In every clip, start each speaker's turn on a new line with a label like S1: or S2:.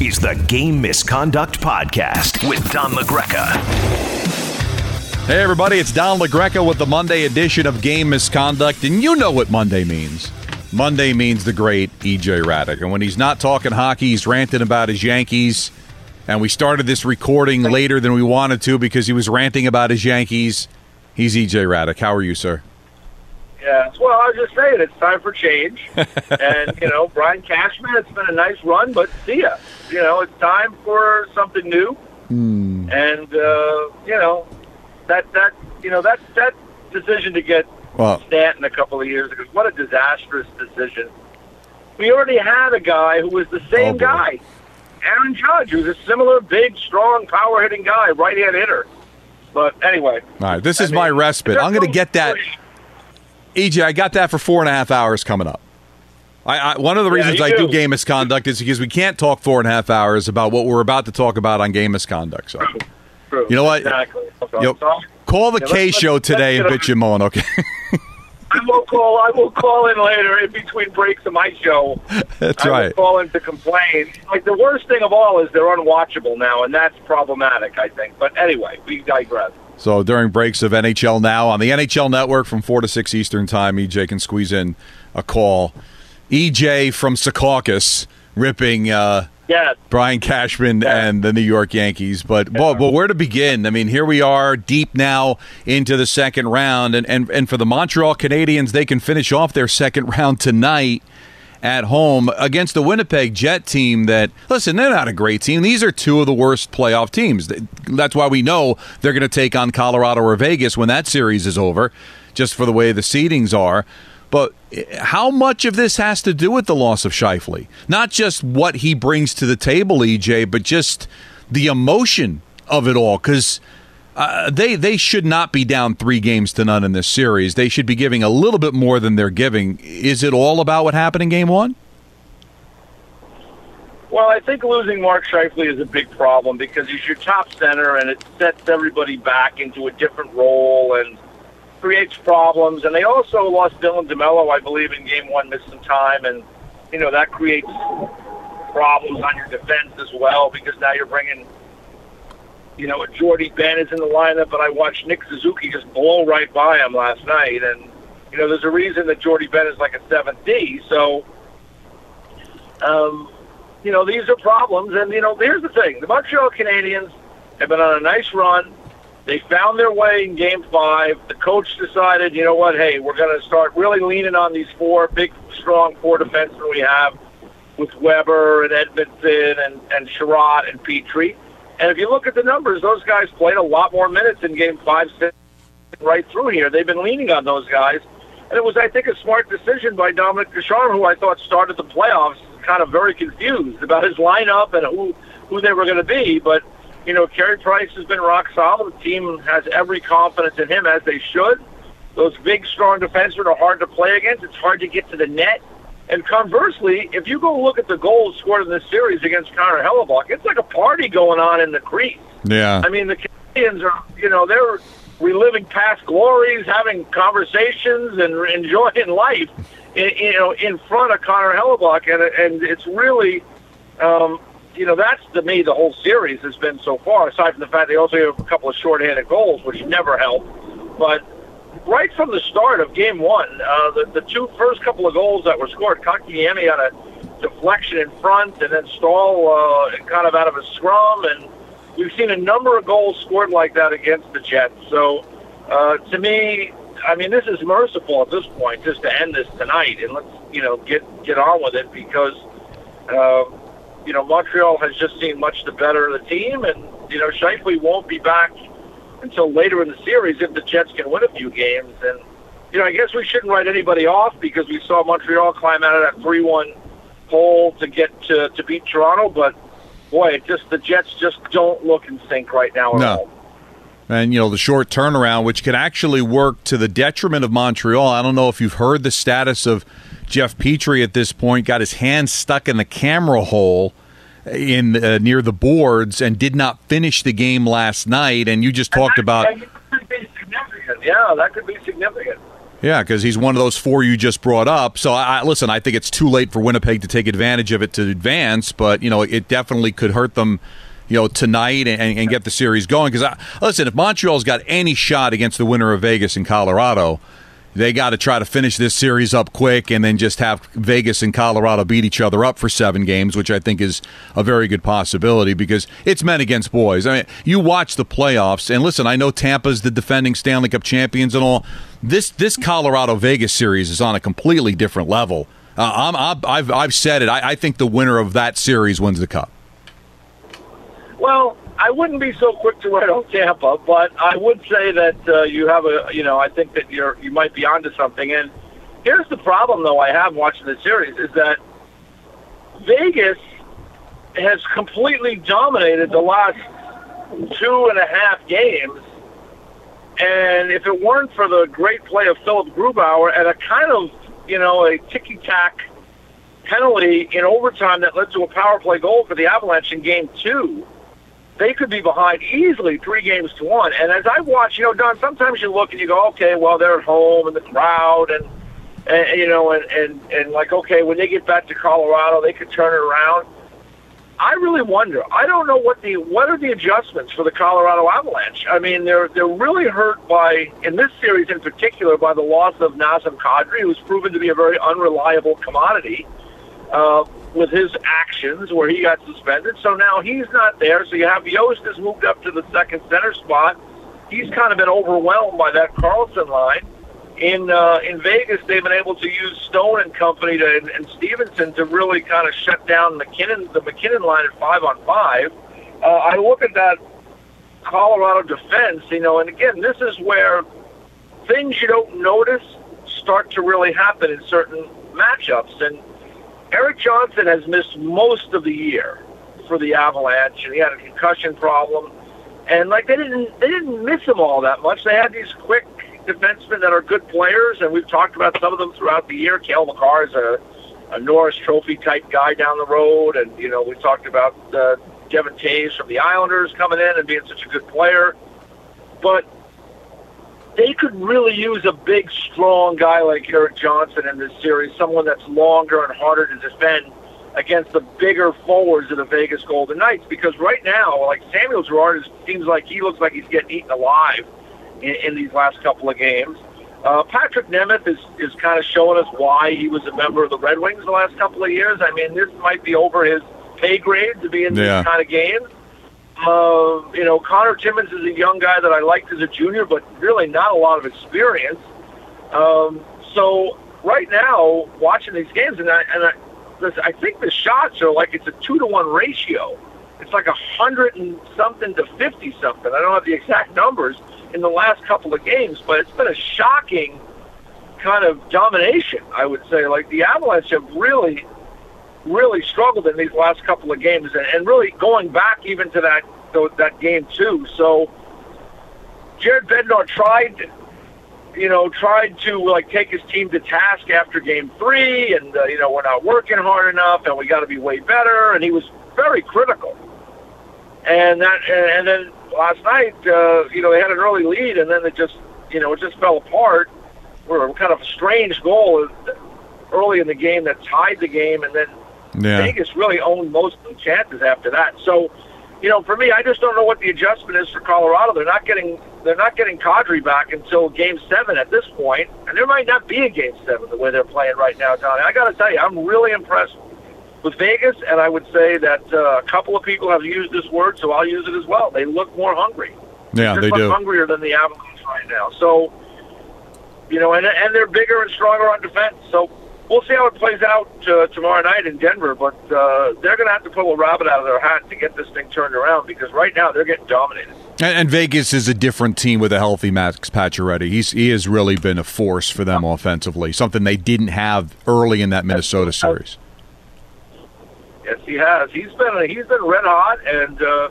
S1: Is the Game Misconduct Podcast with Don LaGreca.
S2: Hey, everybody, it's Don LaGreca with the Monday edition of Game Misconduct, and you know what Monday means. Monday means the great EJ Hradek. And when he's not talking hockey, he's ranting about his Yankees. And we started this recording later than we wanted to because he was ranting about his Yankees. He's EJ Hradek. How are you, sir?
S3: Yeah, well, I was just saying it's time for change, and you know, Brian Cashman, it's been a nice run, but see ya. You know, it's time for something new,
S2: mm.
S3: and uh, you know, that that you know that that decision to get
S2: well,
S3: Stanton a couple of years ago, what a disastrous decision. We already had a guy who was the same
S2: oh
S3: guy, Aaron Judge, who's a similar big, strong, power hitting guy, right hand hitter. But anyway,
S2: all right, this
S3: I
S2: is
S3: mean,
S2: my respite. I'm going to get that.
S3: Push.
S2: EJ, I got that for four and a half hours coming up. I, I one of the reasons
S3: you
S2: I do
S3: do.
S2: game misconduct is because we can't talk four and a half hours about what we're about to talk about on game misconduct. So
S3: True.
S2: You know what?
S3: Exactly.
S2: Yep.
S3: so
S2: call the
S3: Yeah,
S2: K
S3: let's-
S2: show
S3: let's-
S2: today and bitch and moan, okay?
S3: I will call. I will call in later in between breaks of my show.
S2: That's
S3: I
S2: right.
S3: will call in to complain. Like the worst thing of all is they're unwatchable now, and that's problematic. I think. But anyway, we digress.
S2: So during breaks of NHL now on the NHL Network from four to six Eastern Time, EJ can squeeze in a call. EJ from Secaucus ripping uh,
S3: Yes.
S2: Brian Cashman
S3: Yeah.
S2: and the New York Yankees. But, but but where to begin? I mean, here we are deep now into the second round, and and, and for the Montreal Canadiens, they can finish off their second round tonight at home against the Winnipeg Jet team that listen, they're not a great team. These are two of the worst playoff teams. That's why we know they're going to take on Colorado or Vegas when that series is over, just for the way the seedings are. But eh, how much of this has to do with the loss of Scheifele? Not just what he brings to the table, EJ, but just the emotion of it all. Because uh, they they should not be down three games to none in this series. They should be giving a little bit more than they're giving. Is it all about what happened in Game One?
S3: Well, I think losing Mark Scheifele is a big problem because he's your top center, and it sets everybody back into a different role and creates problems. And they also lost Dylan DeMelo, I believe, in Game One, missed some time, and you know that creates problems on your defense as well because now you're bringing. You know, Jordie Benn is in the lineup, but I watched Nick Suzuki just blow right by him last night, and you know, there's a reason that Jordie Benn is like a seventh D. So, um, you know, these are problems. And, you know, here's the thing the Montreal Canadiens have been on a nice run. They found their way in game five. The coach decided, you know what, hey, we're going to start really leaning on these four big, strong four defensemen we have with Weber and Edmundson and, and Chiarot and Petry. And if you look at the numbers, those guys played a lot more minutes in game five, six, right through here. They've been leaning on those guys. And it was, I think, a smart decision by Dominic Ducharme, who I thought started the playoffs kind of very confused about his lineup and who who they were going to be. But you know, Carey Price has been rock solid. The team has every confidence in him as they should. Those big, strong defensemen are hard to play against. It's hard to get to the net. And conversely, if you go look at the goals scored in this series against Connor Hellebuyck, it's like a party going on in the crease.
S2: Yeah.
S3: I mean, the Canadians are, you know, they're reliving past glories, having conversations, and enjoying life, in, you know, in front of Connor Hellebuyck, and and it's really, um, you know, that's to me the whole series has been so far. Aside from the fact they also have a couple of shorthanded goals, which never help, but. Right from the start of game one, uh, the, the two first couple of goals that were scored, Kotkaniemi on a deflection in front, and then Staal uh, kind of out of a scrum, and we've seen a number of goals scored like that against the Jets. So, uh, to me, I mean, this is merciful at this point, just to end this tonight, and let's you know get get on with it because, uh, you know, Montreal has just seen much the better of the team, and you know, Scheifele won't be back until later in the series if the Jets can win a few games. And you know, I guess we shouldn't write anybody off because we saw Montreal climb out of that three-one hole to get to to beat Toronto, but boy, it just the Jets just don't look in sync right now at
S2: No.
S3: all.
S2: and you know the short turnaround, which could actually work to the detriment of Montreal. I don't know if you've heard the status of Jeff Petry at this point. Got his hand stuck in the camera hole in uh, near the boards and did not finish the game last night. And you just talked about
S3: That could be significant. Yeah, that could be significant.
S2: Yeah, because he's one of those four you just brought up. So, I, listen, I think it's too late for Winnipeg to take advantage of it to advance, but you know, it definitely could hurt them you know, tonight and, and get the series going. Because listen, if Montreal's got any shot against the winner of Vegas and Colorado, they got to try to finish this series up quick and then just have Vegas and Colorado beat each other up for seven games, which I think is a very good possibility because it's men against boys. I mean, you watch the playoffs and listen. I know Tampa's the defending Stanley Cup champions and all. This this Colorado Vegas series is on a completely different level. Uh, i have I've said it. I, I think the winner of that series wins the cup.
S3: Well, I wouldn't be so quick to write on Tampa, but I would say that uh, you have a, you know, I think that you're you might be onto something. And here's the problem, though, I have watching the series is that Vegas has completely dominated the last two and a half games. And if it weren't for the great play of Philipp Grubauer and a kind of, you know, a ticky tack penalty in overtime that led to a power play goal for the Avalanche in game two, they could be behind easily three games to one. And as I watch, you know, Don, sometimes you look and you go, okay, well, they're at home and the crowd and, and you know, and, and, and like, okay, when they get back to Colorado, they could turn it around. I really wonder. I don't know what the what are the adjustments for the Colorado Avalanche. I mean, they're they're really hurt by in this series in particular by the loss of Nazem Kadri, who's proven to be a very unreliable commodity. Uh, with his actions where he got suspended. So now he's not there. So you have Jost has moved up to the second center spot. He's kind of been overwhelmed by that Karlsson line. In uh, in Vegas, they've been able to use Stone and company to, and, and Stephenson to really kind of shut down MacKinnon, the MacKinnon line at five on five. Uh, I look at that Colorado defense, you know, and again, this is where things you don't notice start to really happen in certain matchups. And Erik Johnson has missed most of the year for the Avalanche, and he had a concussion problem. And like they didn't they didn't miss him all that much. They had these quick defensemen that are good players, and we've talked about some of them throughout the year. Cale Makar is a, a Norris Trophy type guy down the road, and you know we talked about uh, Devon Toews from the Islanders coming in and being such a good player. But they could really use a big, strong guy like Erik Johnson in this series, someone that's longer and harder to defend against the bigger forwards of the Vegas Golden Knights. Because right now, like Samuel Girard is, seems like he looks like he's getting eaten alive in, in these last couple of games. Uh, Patrik Nemeth is, is kind of showing us why he was a member of the Red Wings the last couple of years. I mean, this might be over his pay grade to be in yeah. these kind of games. Uh, you know, Connor Timmins is a young guy that I liked as a junior, but really not a lot of experience. Um, so right now, watching these games, and I and I, I think the shots are like it's a two to one ratio. It's like a hundred and something to fifty something. I don't have the exact numbers in the last couple of games, but it's been a shocking kind of domination. I would say, like the Avalanche have really really struggled in these last couple of games, and, and really going back even to that that game too. So Jared Bednar tried, you know, tried to like take his team to task after game three, and uh, you know we're not working hard enough, and we got to be way better. And he was very critical. And that, and then last night, uh, you know, they had an early lead, and then it just, you know, it just fell apart. We're kind of a strange goal early in the game that tied the game, and then yeah. Vegas really owned most of the chances after that. So, you know, for me, I just don't know what the adjustment is for Colorado. They're not getting they're not getting Kadri back until Game Seven at this point, and there might not be a Game Seven the way they're playing right now, Donnie. I got to tell you, I'm really impressed with Vegas, and I would say that uh, a couple of people have used this word, so I'll use it as well. They look more hungry.
S2: Yeah,
S3: they're
S2: they do.
S3: Hungrier than the Avalanche right now. So, you know, and and they're bigger and stronger on defense. So we'll see how it plays out uh, tomorrow night in Denver. But uh, they're going to have to pull a rabbit out of their hat to get this thing turned around because right now they're getting dominated.
S2: And, and Vegas is a different team with a healthy Max Pacioretty. He's he has really been a force for them offensively, something they didn't have early in that Minnesota series.
S3: Yes, he has. He's been he's been red hot, and uh,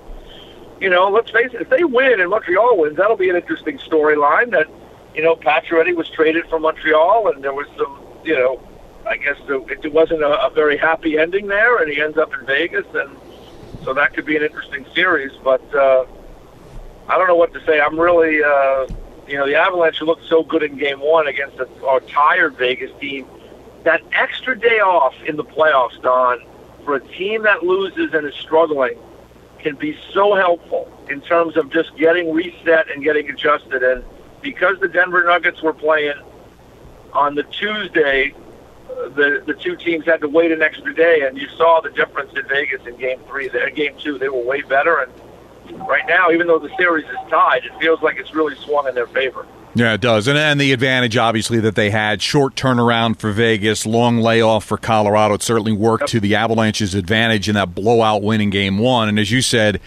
S3: you know, let's face it, if they win and Montreal wins, that'll be an interesting storyline. That you know, Pacioretty was traded from Montreal, and there was some you know I guess it wasn't a, a very happy ending there, and he ends up in Vegas, and so that could be an interesting series. But uh, I don't know what to say. I'm really, uh, you know, the Avalanche looked so good in game one against a, a tired Vegas team. That extra day off in the playoffs, Don, for a team that loses and is struggling, can be so helpful in terms of just getting reset and getting adjusted. And because the Denver Nuggets were playing on the Tuesday, the the two teams had to wait an extra day, and you saw the difference in Vegas in Game Three. There, Game Two, they were way better, and right now, even though the series is tied, it feels like it's really swung in their favor.
S2: Yeah, it does. And, and the advantage, obviously, that they had short turnaround for Vegas, long layoff for Colorado. It certainly worked yep. to the Avalanche's advantage in that blowout win in game one. And as you said,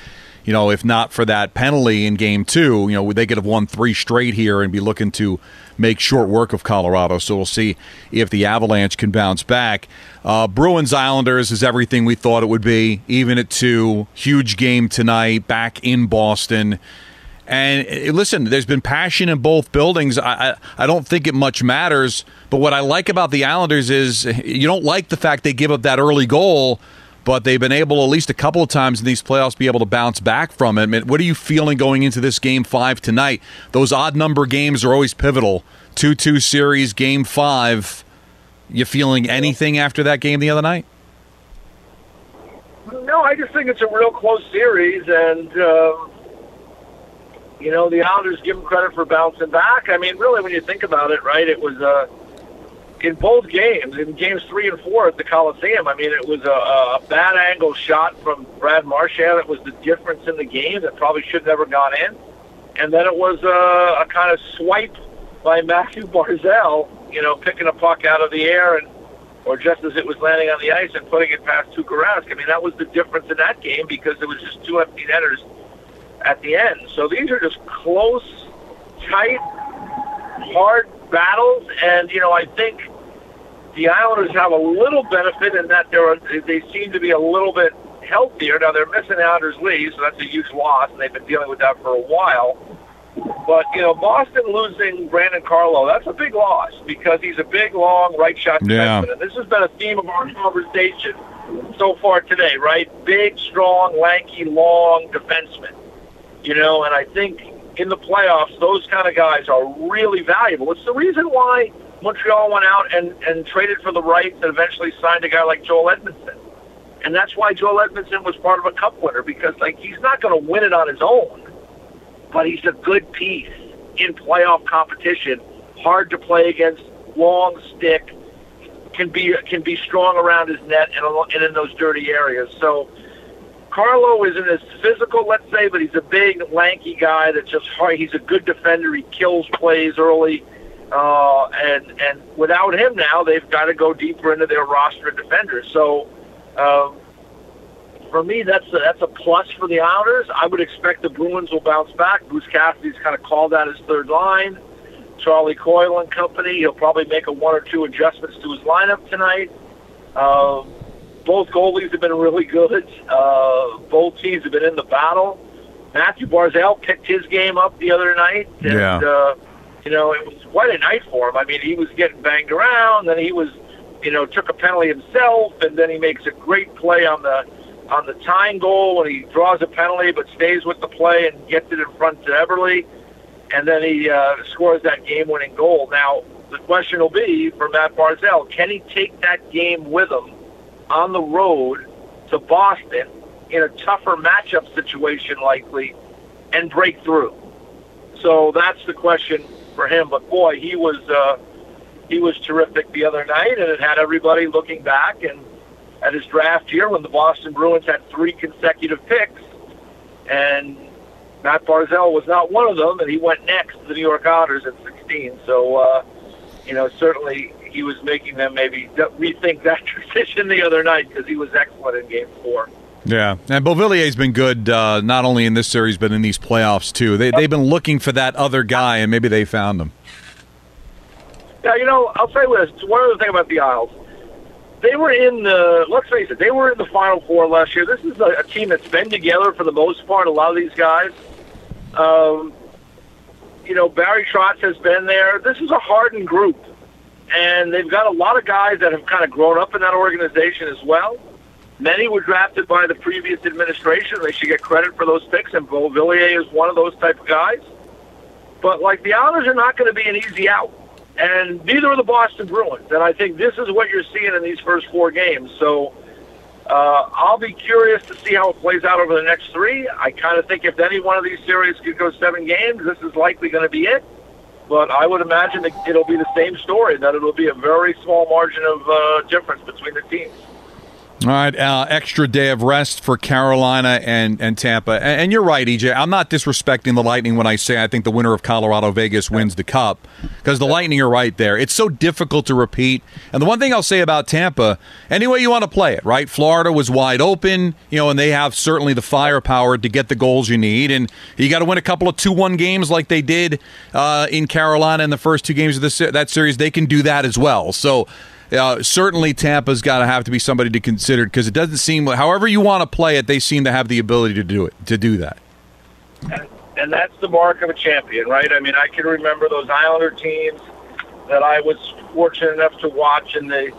S2: you know, if not for that penalty in game two, you know, they could have won three straight here and be looking to make short work of Colorado. So we'll see if the Avalanche can bounce back. Uh, Bruins Islanders is everything we thought it would be, even at two. Huge game tonight, back in Boston. And uh, listen, there's been passion in both buildings. I, I, I don't think it much matters. But what I like about the Islanders is you don't like the fact they give up that early goal, but they've been able at least a couple of times in these playoffs be able to bounce back from it. I mean, what are you feeling going into this game five tonight? Those odd number games are always pivotal. Two two series, game five. You feeling anything after that game the other night?
S3: No, I just think it's a real close series, and. Uh you know, the Islanders give them credit for bouncing back. I mean, really, when you think about it, right, it was uh, in both games, in games three and four at the Coliseum. I mean, it was a, a bad angle shot from Brad Marchand that was the difference in the game that probably should have never gone in. And then it was a, a kind of swipe by Matthew Barzal, you know, picking a puck out of the air and or just as it was landing on the ice and putting it past Tuukka Rask. I mean, that was the difference in that game because there was just two empty netters at the end. So these are just close, tight, hard battles, and you know I think the Islanders have a little benefit in that they're they seem to be a little bit healthier. Now they're missing Anders Lee, so that's a huge loss, and they've been dealing with that for a while. But you know, Boston losing Brandon Carlo, that's a big loss because he's a big, long right shot
S2: yeah.
S3: defenseman, and this has been a theme of our conversation so far today, right? Big, strong, lanky, long defenseman you know, and I think in the playoffs, those kind of guys are really valuable. It's the reason why Montreal went out and, and traded for the rights and eventually signed a guy like Joel Edmundson. And that's why Joel Edmundson was part of a cup winner because like he's not going to win it on his own, but he's a good piece in playoff competition. Hard to play against, long stick, can be can be strong around his net and, and in those dirty areas. So Carlo isn't as physical, let's say, but he's a big, lanky guy that's just hard. He's a good defender. He kills plays early. Uh, and and without him now, they've got to go deeper into their roster of defenders. So, um, for me, that's a, that's a plus for the Islanders. I would expect the Bruins will bounce back. Bruce Cassidy's kind of called out his third line. Charlie Coyle and company. He'll probably make a one or two adjustments to his lineup tonight. Um, both goalies have been really good. Uh, both teams have been in the battle. Mathew Barzal picked his game up the other night, and
S2: yeah.
S3: uh, you know it was quite a night for him. I mean, he was getting banged around, then he was, you know, took a penalty himself, and then he makes a great play on the on the tying goal when he draws a penalty, but stays with the play and gets it in front to Eberle, and then he uh, scores that game-winning goal. Now the question will be for Matt Barzal: Can he take that game with him? On the road to Boston in a tougher matchup situation, likely, and break through. So that's the question for him. But boy, he was uh, he was terrific the other night, and it had everybody looking back and at his draft year when the Boston Bruins had three consecutive picks, and Matt Barzal was not one of them, and he went next to the New York Islanders at 16. So, uh, you know, certainly he was making them maybe rethink that decision the other night because he was excellent in Game Four.
S2: Yeah, and Beauvillier's been good uh, not only in this series but in these playoffs too. They they've been looking for that other guy, and maybe they found him.
S3: Yeah, you know, I'll say this. One other thing about the Isles, they were in the. Let's face it, they were in the Final Four last year. This is a, a team that's been together for the most part. A lot of these guys. Um, you know, Barry Trotz has been there. This is a hardened group and they've got a lot of guys that have kind of grown up in that organization as well. Many were drafted by the previous administration. They should get credit for those picks, and Beauvillier is one of those type of guys. But like the Islanders are not going to be an easy out, and neither are the Boston Bruins. And I think this is what you're seeing in these first four games. So uh, I'll be curious to see how it plays out over the next three. I kind of think if any one of these series could go seven games, this is likely going to be it. But I would imagine that it'll be the same story, that it'll be a very small margin of uh, difference between the teams.
S2: All right, uh, extra day of rest for Carolina and, and Tampa. And, and, you're right, EJ. I'm not disrespecting the Lightning when I say I think the winner of Colorado Vegas wins the Cup because the Lightning are right there. It's so difficult to repeat. And the one thing I'll say about Tampa, any way you want to play it, right? Florida was wide open, you know, and they have certainly the firepower to get the goals you need. And you got to win a couple of 2 1 games like they did uh, in Carolina in the first two games of the, that series. They can do that as well. So, uh, certainly Tampa's got to have to be somebody to consider because it doesn't seem, however you want to play it, they seem to have the ability to do it, to do that.
S3: And, that's the mark of a champion, right? I mean, I can remember those Islander teams that I was fortunate enough to watch in the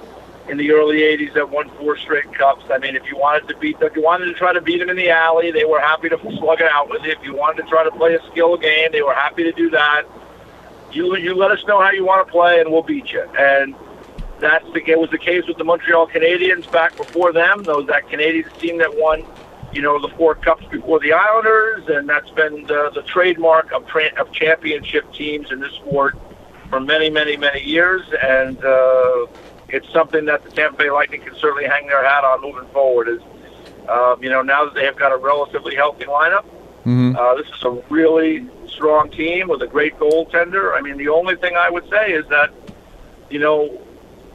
S3: in the early '80s that won four straight cups. I mean, if you wanted to beat, them, if you wanted to try to beat them in the alley, they were happy to slug it out with you. If you wanted to try to play a skill game, they were happy to do that. You you let us know how you want to play, and we'll beat you. And that's the it was the case with the Montreal Canadiens back before them. Those that Canadiens team that won, you know, the four cups before the Islanders, and that's been the, the trademark of tra- of championship teams in this sport for many, many, many years. And uh, it's something that the Tampa Bay Lightning can certainly hang their hat on moving forward. Is um, you know now that they have got a relatively healthy lineup, mm-hmm. uh, this is a really strong team with a great goaltender. I mean, the only thing I would say is that you know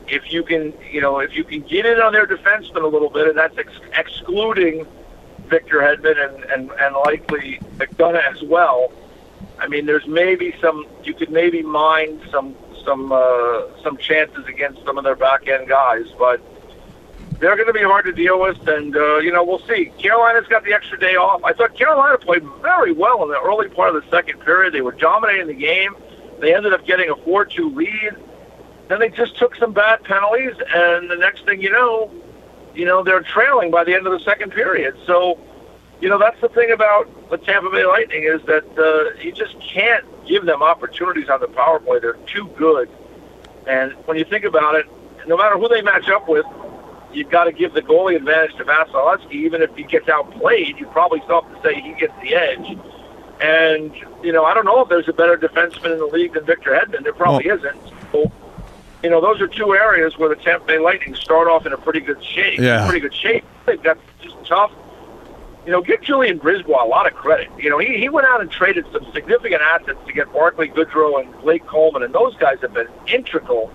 S3: if you can, you know, if you can get in on their defensemen a little bit, and that's ex- excluding Victor Hedman and, and, and likely McDonagh as well. I mean, there's maybe some you could maybe mine some some uh, some chances against some of their back end guys, but they're going to be hard to deal with, and uh, you know we'll see. Carolina's got the extra day off. I thought Carolina played very well in the early part of the second period. They were dominating the game. They ended up getting a four-two lead then they just took some bad penalties, and the next thing you know, you know they're trailing by the end of the second period. So, you know that's the thing about the Tampa Bay Lightning is that uh, you just can't give them opportunities on the power play. They're too good, and when you think about it, no matter who they match up with, you've got to give the goalie advantage to Vasilevskiy. Even if he gets outplayed, you probably still have to say he gets the edge. And you know, I don't know if there's a better defenseman in the league than Victor Hedman. There probably well, isn't. So you know, those are two areas where the Tampa Bay Lightning start off in a pretty good shape.
S2: Yeah.
S3: Pretty good shape. They've got just tough. You know, give Julien BriseBois a lot of credit. You know, he, he went out and traded some significant assets to get Barclay Goodrow and Blake Coleman, and those guys have been integral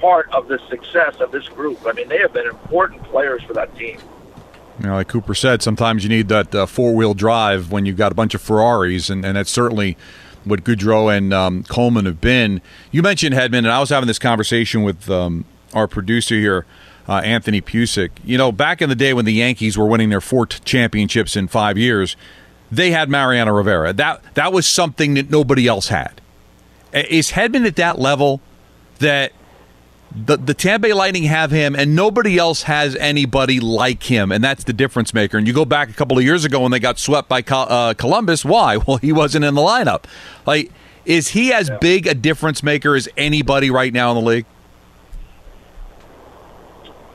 S3: part of the success of this group. I mean, they have been important players for that team.
S2: You know, like Cooper said, sometimes you need that uh, four wheel drive when you've got a bunch of Ferraris, and, and that's certainly what Goodrow and um, Coleman have been. You mentioned Hedman, and I was having this conversation with um, our producer here, uh, Anthony Pusick. You know, back in the day when the Yankees were winning their four championships in five years, they had Mariano Rivera. That that was something that nobody else had. Is Hedman at that level that the the Tampa Bay Lightning have him, and nobody else has anybody like him, and that's the difference maker. And you go back a couple of years ago when they got swept by uh, Columbus. Why? Well, he wasn't in the lineup. Like, is he as yeah. big a difference maker as anybody right now in the league?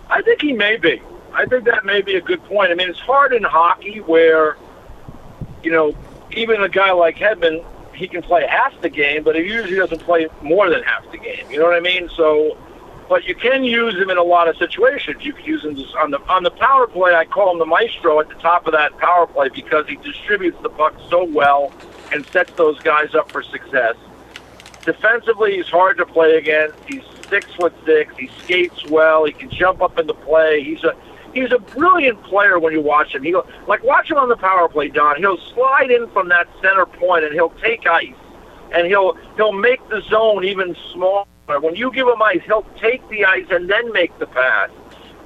S3: I think he may be. I think that may be a good point. I mean, it's hard in hockey where, you know, even a guy like Hedman, he can play half the game, but he usually doesn't play more than half the game. You know what I mean? So but you can use him in a lot of situations. You can use him on the on the power play. I call him the maestro at the top of that power play because he distributes the puck so well and sets those guys up for success. Defensively, he's hard to play against. He's six foot six. He skates well. He can jump up into play. He's a he's a brilliant player when you watch him. He'll like watch him on the power play, Don. He'll slide in from that center point and he'll take ice and he'll he'll make the zone even smaller when you give him ice, he'll take the ice and then make the pass.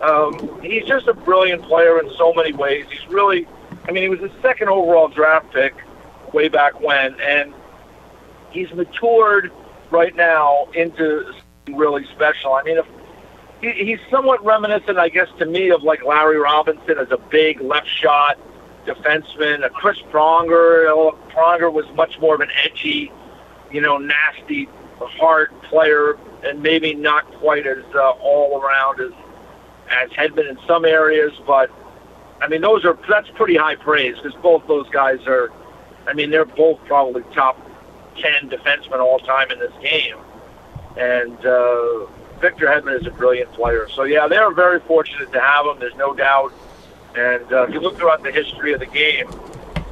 S3: Um, he's just a brilliant player in so many ways. He's really, I mean, he was the second overall draft pick way back when, and he's matured right now into something really special. I mean, if he, he's somewhat reminiscent, I guess, to me of like Larry Robinson as a big left shot defenseman. A Chris Pronger, Pronger was much more of an edgy you know, nasty, hard player, and maybe not quite as uh, all around as as Hedman in some areas, but I mean, those are that's pretty high praise because both those guys are. I mean, they're both probably top ten defensemen all time in this game, and uh, Victor Hedman is a brilliant player. So yeah, they're very fortunate to have him. There's no doubt. And uh, if you look throughout the history of the game,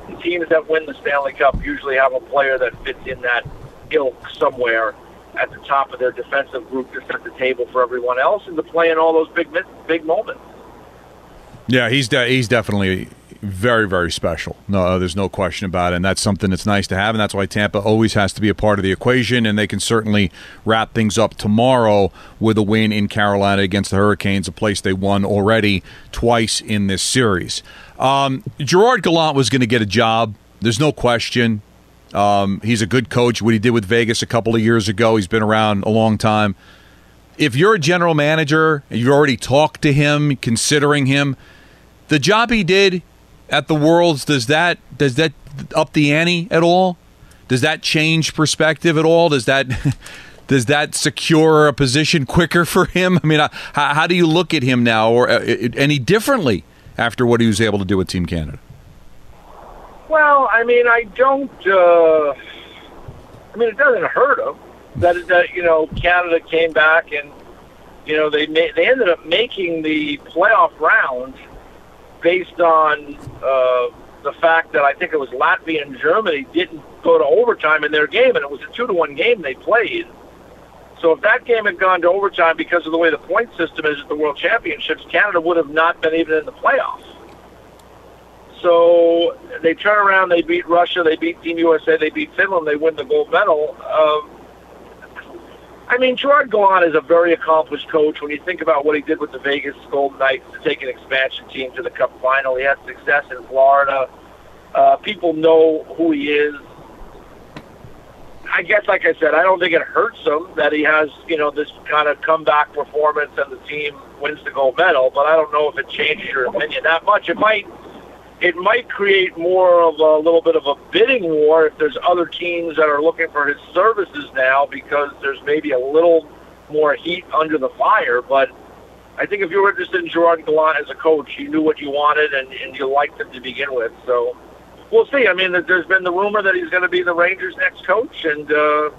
S3: the teams that win the Stanley Cup usually have a player that fits in that ilk somewhere at the top of their defensive group to set the table for everyone else and to play in all those big big moments.
S2: Yeah, he's de- he's definitely very very special. No, there's no question about it, and that's something that's nice to have, and that's why Tampa always has to be a part of the equation, and they can certainly wrap things up tomorrow with a win in Carolina against the Hurricanes, a place they won already twice in this series. Um, Gerard Gallant was going to get a job. There's no question. Um, he's a good coach. What he did with Vegas a couple of years ago, he's been around a long time. If you're a general manager you've already talked to him, considering him, the job he did at the Worlds does that does that up the ante at all? Does that change perspective at all? Does that does that secure a position quicker for him? I mean, how, how do you look at him now, or uh, any differently after what he was able to do with Team Canada?
S3: Well, I mean, I don't. Uh, I mean, it doesn't hurt him that that you know Canada came back and you know they ma- they ended up making the playoff round based on uh, the fact that I think it was Latvia and Germany didn't go to overtime in their game, and it was a two to one game they played. So if that game had gone to overtime because of the way the point system is at the World Championships, Canada would have not been even in the playoffs. So they turn around, they beat Russia, they beat Team USA, they beat Finland, they win the gold medal. Um, I mean, Gerard Gallant is a very accomplished coach. When you think about what he did with the Vegas Golden Knights to take an expansion team to the Cup final, he had success in Florida. Uh, people know who he is. I guess, like I said, I don't think it hurts him that he has, you know, this kind of comeback performance and the team wins the gold medal. But I don't know if it changes your opinion that much. It might it might create more of a little bit of a bidding war if there's other teams that are looking for his services now because there's maybe a little more heat under the fire. But I think if you were interested in Gerard Gallant as a coach, you knew what you wanted and, and you liked him to begin with. So we'll see. I mean, there's been the rumor that he's going to be the Rangers' next coach, and uh,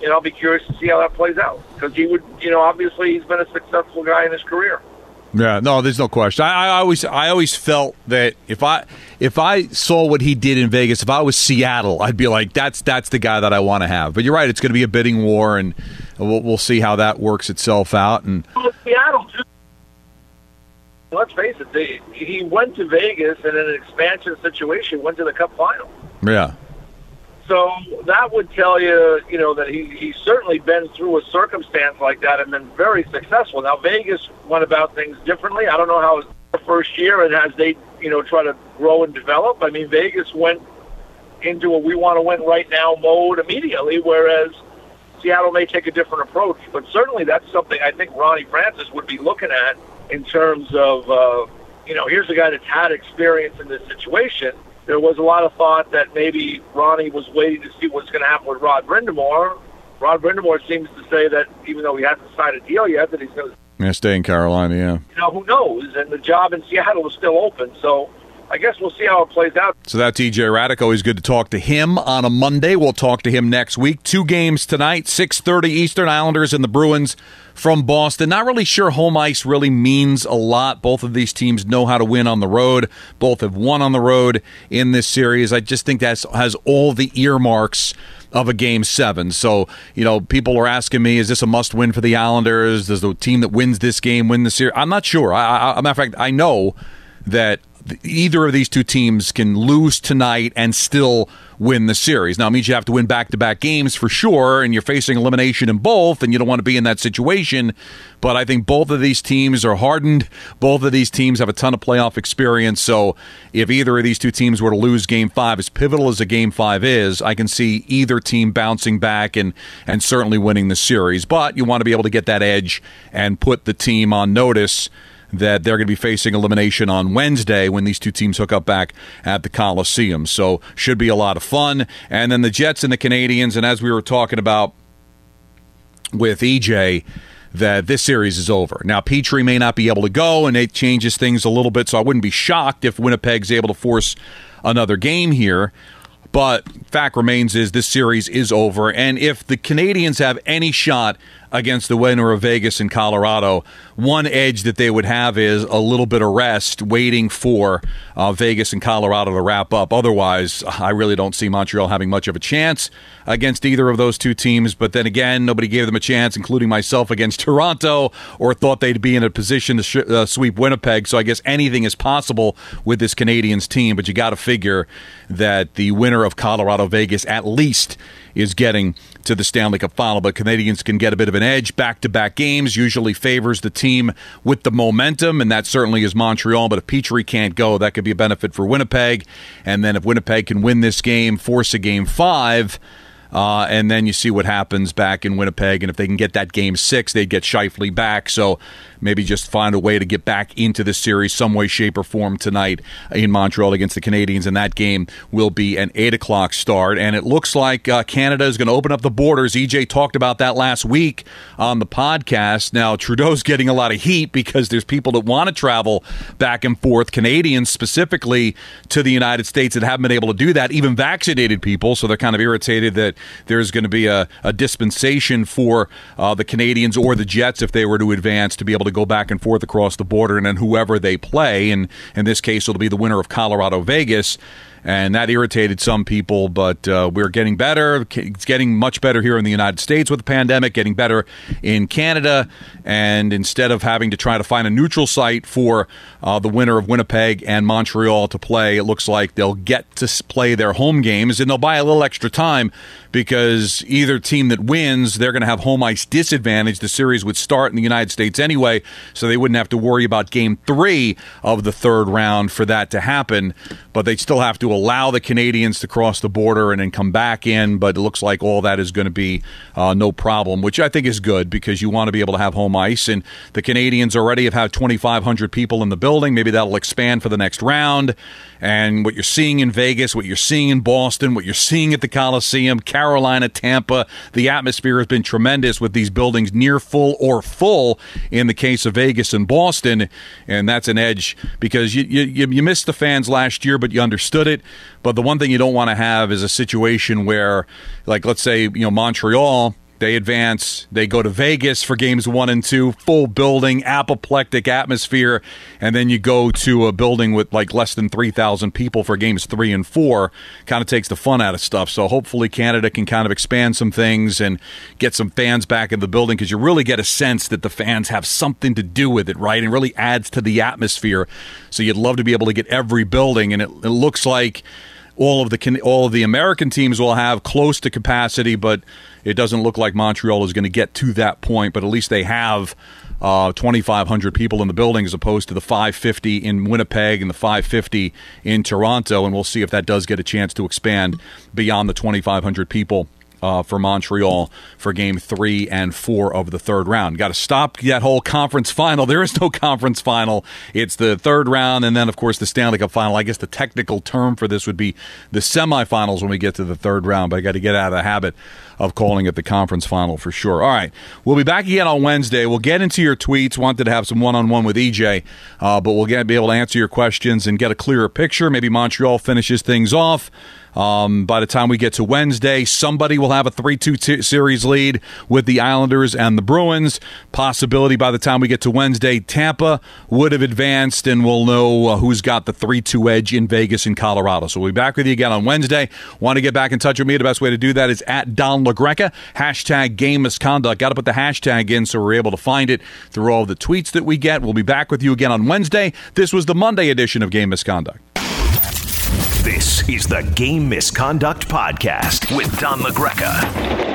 S3: you know, I'll be curious to see how that plays out because he would, you know, obviously he's been a successful guy in his career.
S2: Yeah, no, there's no question. I, I, always, I always felt that if I, if I saw what he did in Vegas, if I was Seattle, I'd be like, that's that's the guy that I want to have. But you're right; it's going to be a bidding war, and we'll, we'll see how that works itself out. And
S3: well, Seattle, too. let's face it, they, he went to Vegas in an expansion situation, went to the Cup final.
S2: Yeah.
S3: So that would tell you, you know, that he, he's certainly been through a circumstance like that and been very successful. Now, Vegas went about things differently. I don't know how the first year and as they, you know, try to grow and develop. I mean, Vegas went into a we want to win right now mode immediately, whereas Seattle may take a different approach. But certainly that's something I think Ronnie Francis would be looking at in terms of, uh, you know, here's a guy that's had experience in this situation – there was a lot of thought that maybe Ronnie was waiting to see what's going to happen with Rod Brind'Amour. Rod Brind'Amour seems to say that even though he hasn't signed a deal yet, that he's going to
S2: yeah, stay in Carolina. Yeah,
S3: you know who knows? And the job in Seattle is still open, so I guess we'll see how it plays out.
S2: So that's EJ Hradek. Always good to talk to him on a Monday. We'll talk to him next week. Two games tonight, 6.30 Eastern Islanders and the Bruins from Boston. Not really sure home ice really means a lot. Both of these teams know how to win on the road. Both have won on the road in this series. I just think that has all the earmarks of a game seven. So, you know, people are asking me, is this a must win for the Islanders? Does the team that wins this game win the series? I'm not sure. I, I, matter of fact, I know that either of these two teams can lose tonight and still win the series. Now, it means you have to win back to back games for sure, and you're facing elimination in both, and you don't want to be in that situation. But I think both of these teams are hardened. Both of these teams have a ton of playoff experience. So if either of these two teams were to lose game five, as pivotal as a game five is, I can see either team bouncing back and, and certainly winning the series. But you want to be able to get that edge and put the team on notice that they're going to be facing elimination on Wednesday when these two teams hook up back at the Coliseum. So should be a lot of fun. And then the Jets and the Canadians. and as we were talking about with EJ, that this series is over. Now, Petry may not be able to go, and it changes things a little bit, so I wouldn't be shocked if Winnipeg's able to force another game here. But fact remains is this series is over, and if the Canadians have any shot against the winner of Vegas and Colorado. One edge that they would have is a little bit of rest, waiting for uh, Vegas and Colorado to wrap up. Otherwise, I really don't see Montreal having much of a chance against either of those two teams. But then again, nobody gave them a chance, including myself, against Toronto, or thought they'd be in a position to sh- uh, sweep Winnipeg. So I guess anything is possible with this Canadiens team. But you got to figure that the winner of Colorado Vegas at least is getting to the Stanley Cup final. But Canadians can get a bit of an edge. Back to back games usually favors the team with the momentum, and that certainly is Montreal. But if Petry can't go, that could be a benefit for Winnipeg. And then if Winnipeg can win this game, force a game five. Uh, and then you see what happens back in Winnipeg. And if they can get that game six, they'd get Scheifele back. So maybe just find a way to get back into the series some way, shape, or form tonight in Montreal against the Canadiens. And that game will be an 8 o'clock start. And it looks like uh, Canada is going to open up the borders. EJ talked about that last week on the podcast. Now, Trudeau's getting a lot of heat because there's people that want to travel back and forth, Canadians specifically, to the United States that haven't been able to do that, even vaccinated people. So they're kind of irritated that there's going to be a, a dispensation for uh, the Canadians or the Jets if they were to advance to be able to to go back and forth across the border, and then whoever they play, and in this case, it'll be the winner of Colorado Vegas and that irritated some people. But uh, we're getting better. It's getting much better here in the United States with the pandemic, getting better in Canada. And instead of having to try to find a neutral site for uh, the winner of Winnipeg and Montreal to play, it looks like they'll get to play their home games and they'll buy a little extra time because either team that wins, they're going to have home ice disadvantage. The series would start in the United States anyway, so they wouldn't have to worry about game three of the third round for that to happen. But they still have to allow the Canadians to cross the border and then come back in. But it looks like all that is going to be uh, no problem, which I think is good because you want to be able to have home ice. And the Canadians already have had 2,500 people in the building. Maybe that'll expand for the next round. And what you're seeing in Vegas, what you're seeing in Boston, what you're seeing at the Coliseum, Carolina, Tampa, the atmosphere has been tremendous with these buildings near full or full in the case of Vegas and Boston. And that's an edge because you, you, you missed the fans last year, but you understood it. But the one thing you don't want to have is a situation where, like, let's say, you know, Montreal they advance. They go to Vegas for games one and two, full building, apoplectic atmosphere. And then you go to a building with like less than 3,000 people for games three and four. Kind of takes the fun out of stuff. So hopefully Canada can kind of expand some things and get some fans back in the building because you really get a sense that the fans have something to do with it, right? And really adds to the atmosphere. So you'd love to be able to get every building. And it, it looks like all of the all of the American teams will have close to capacity, but it doesn't look like Montreal is going to get to that point. But at least they have uh, 2,500 people in the building as opposed to the 550 in Winnipeg and the 550 in Toronto, and we'll see if that does get a chance to expand beyond the 2,500 people uh, for Montreal for game three and four of the third round. Got to stop that whole conference final. There is no conference final. It's the third round, and then, of course, the Stanley Cup final. I guess the technical term for this would be the semifinals when we get to the third round, but I got to get out of the habit of calling it the conference final for sure. All right. We'll be back again on Wednesday. We'll get into your tweets. Wanted to have some one on one with EJ, uh, but we'll get, be able to answer your questions and get a clearer picture. Maybe Montreal finishes things off. Um, by the time we get to Wednesday, somebody will have a 3 2 t- series lead with the Islanders and the Bruins. Possibility by the time we get to Wednesday, Tampa would have advanced, and we'll know uh, who's got the 3 2 edge in Vegas and Colorado. So we'll be back with you again on Wednesday. Want to get back in touch with me? The best way to do that is at Don LaGreca, hashtag game misconduct. Got to put the hashtag in so we're able to find it through all the tweets that we get. We'll be back with you again on Wednesday. This was the Monday edition of Game Misconduct.
S1: This is the Game Misconduct Podcast with Don LaGreca.